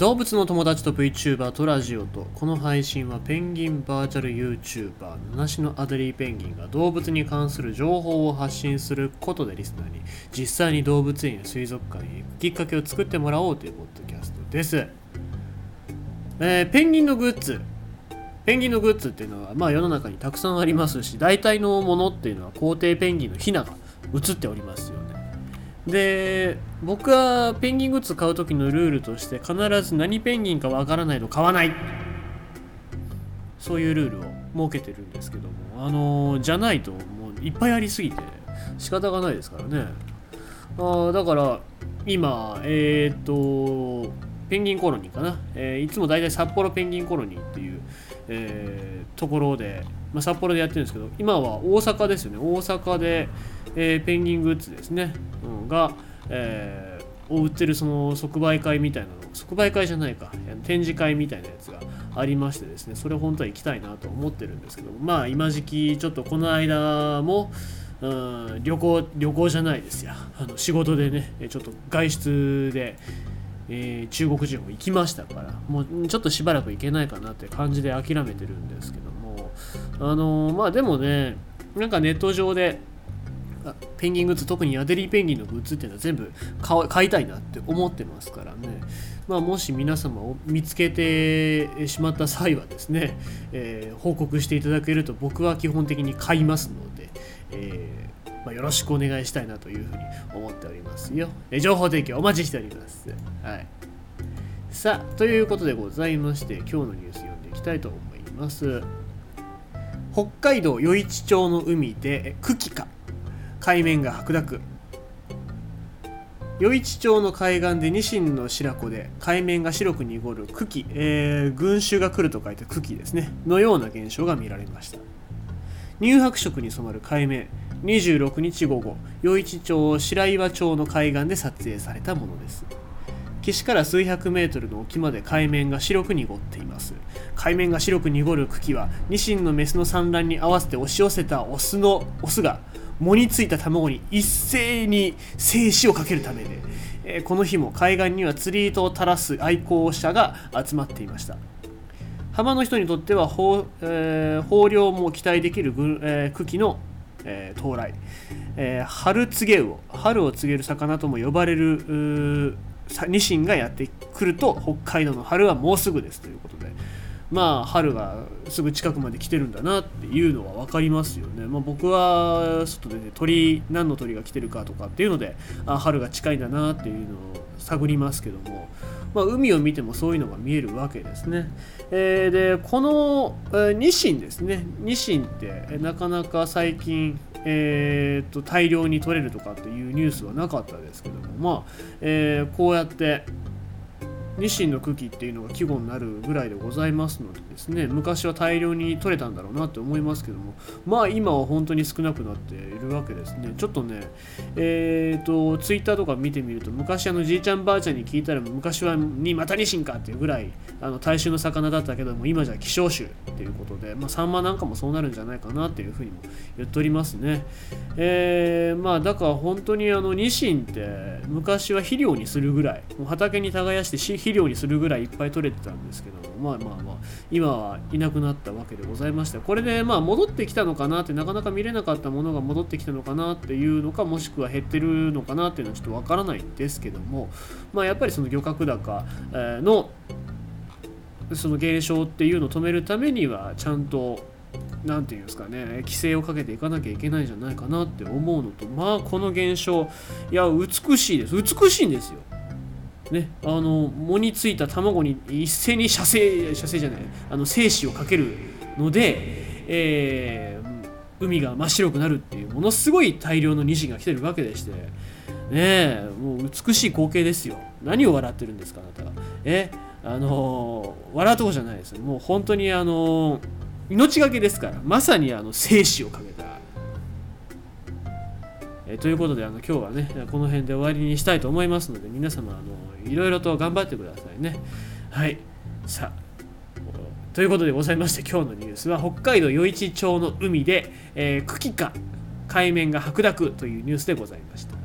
動物の友達と VTuber とラジオとこの配信はペンギンバーチャル YouTuber 七種のアデリーペンギンが動物に関する情報を発信することでリスナーに実際に動物園や水族館へ行くきっかけを作ってもらおうというポッドキャストです、えーペンギンのグッズペンギンのグッズっていうのは、まあ、世の中にたくさんありますし大体のものっていうのは皇帝ペンギンのヒナが写っておりますよ。で僕はペンギングッズ買う時のルールとして必ず何ペンギンかわからないと買わない。そういうルールを設けてるんですけどもあのーじゃないともういっぱいありすぎて仕方がないですからね。あだから今えっ、とペンギンコロニーかな、えーいつも大体札幌ペンギンコロニーっていう、えーところで、まあ、札幌でやってるんですけど今は大阪ですよね。大阪で、えーペンギングッズですね、うんが、えーを売ってるその即売会みたいなの。即売会じゃないか。展示会みたいなやつがありましてですね。それ本当は行きたいなと思ってるんですけどまあ今時期ちょっとこの間もうん旅行旅行じゃないですよあの仕事でねちょっと外出で、えー中国地方行きましたからもうちょっとしばらく行けないかなって感じで諦めてるんですけども。あのーまあでもねなんかネット上でペンギングッズ特にアデリーペンギンのグッズっていうのは全部買いたいなって思ってますからね、まあ、もし皆様を見つけてしまった際はですね、えー報告していただけると僕は基本的に買いますので、えーまあ、よろしくお願いしたいなというふうに思っておりますよ。え情報提供お待ちしております。はい、さあということでございまして今日のニュース読んでいきたいと思います。北海道余市町の海で久喜か。海面が白濁。余市町の海岸でニシンの白子で海面が白く濁る久喜、えー群衆が来ると書いて久喜ですね。のような現象が見られました。乳白色に染まる海面26日午後余市町白岩町の海岸で撮影されたものです。岸から数百メートルの沖まで海面が白く濁っています。海面が白く濁る茎はニシンのメスの産卵に合わせて押し寄せたオスのオスが藻についた卵に一斉に精子をかけるためで、えーこの日も海岸には釣り糸を垂らす愛好者が集まっていました。浜の人にとっては豊,、えー漁も期待できる、えー茎の、えー到来、えー春告げ魚春を告げる魚とも呼ばれるニシンがやってくると北海道の春はもうすぐですということでまあ春がすぐ近くまで来てるんだなっていうのは分かりますよね、まあ、僕は外で、ね、鳥何の鳥が来てるかとかっていうのであ春が近いんだなっていうのを探りますけども、まあ、海を見てもそういうのが見えるわけですね、えーでこの、えーニシンですね。ニシンってなかなか最近えーと大量に取れるとかっていうニュースはなかったですけどもまあ、えーこうやってニシンの茎っていうのが季語になるぐらいでございますのでですね昔は大量に取れたんだろうなって思いますけどもまあ今は本当に少なくなっているわけですね。ちょっとねえっ、とツイッターとか見てみると昔あのじいちゃんばあちゃんに聞いたら昔はにまたニシンかっていうぐらいあの大衆の魚だったけども今じゃ希少種っていうことでまあサンマなんかもそうなるんじゃないかなっていうふうにも言っておりますね。えーまあだから本当にあのニシンって昔は肥料にするぐらいもう畑に耕してし肥料にするぐらいいっぱい取れてたんですけどまあまあまあ今はいなくなったわけでございましてこれでまあ戻ってきたのかなってなかなか見れなかったものが戻ってきたのかなっていうのかもしくは減ってるのかなっていうのはちょっとわからないんですけどもまあやっぱりその漁獲高のその減少っていうのを止めるためにはちゃんとなんていうんですかね規制をかけていかなきゃいけないんじゃないかなって思うのとまあこの現象いや美しいです美しいんですよ。ね、あの藻についた卵に一斉に射精射精じゃないあの精子をかけるので、えー海が真っ白くなるっていうものすごい大量のニシンが来てるわけでしてねもう美しい光景ですよ。何を笑ってるんですかあなたはえあのー笑うとこじゃないですもう本当にあのー命がけですからまさにあの生死をかけた。えということであの今日はねこの辺で終わりにしたいと思いますので皆様あのいろいろと頑張ってくださいね。はい。さあということでございまして今日のニュースは北海道余市町の海で、えー、茎か海面が白濁というニュースでございました。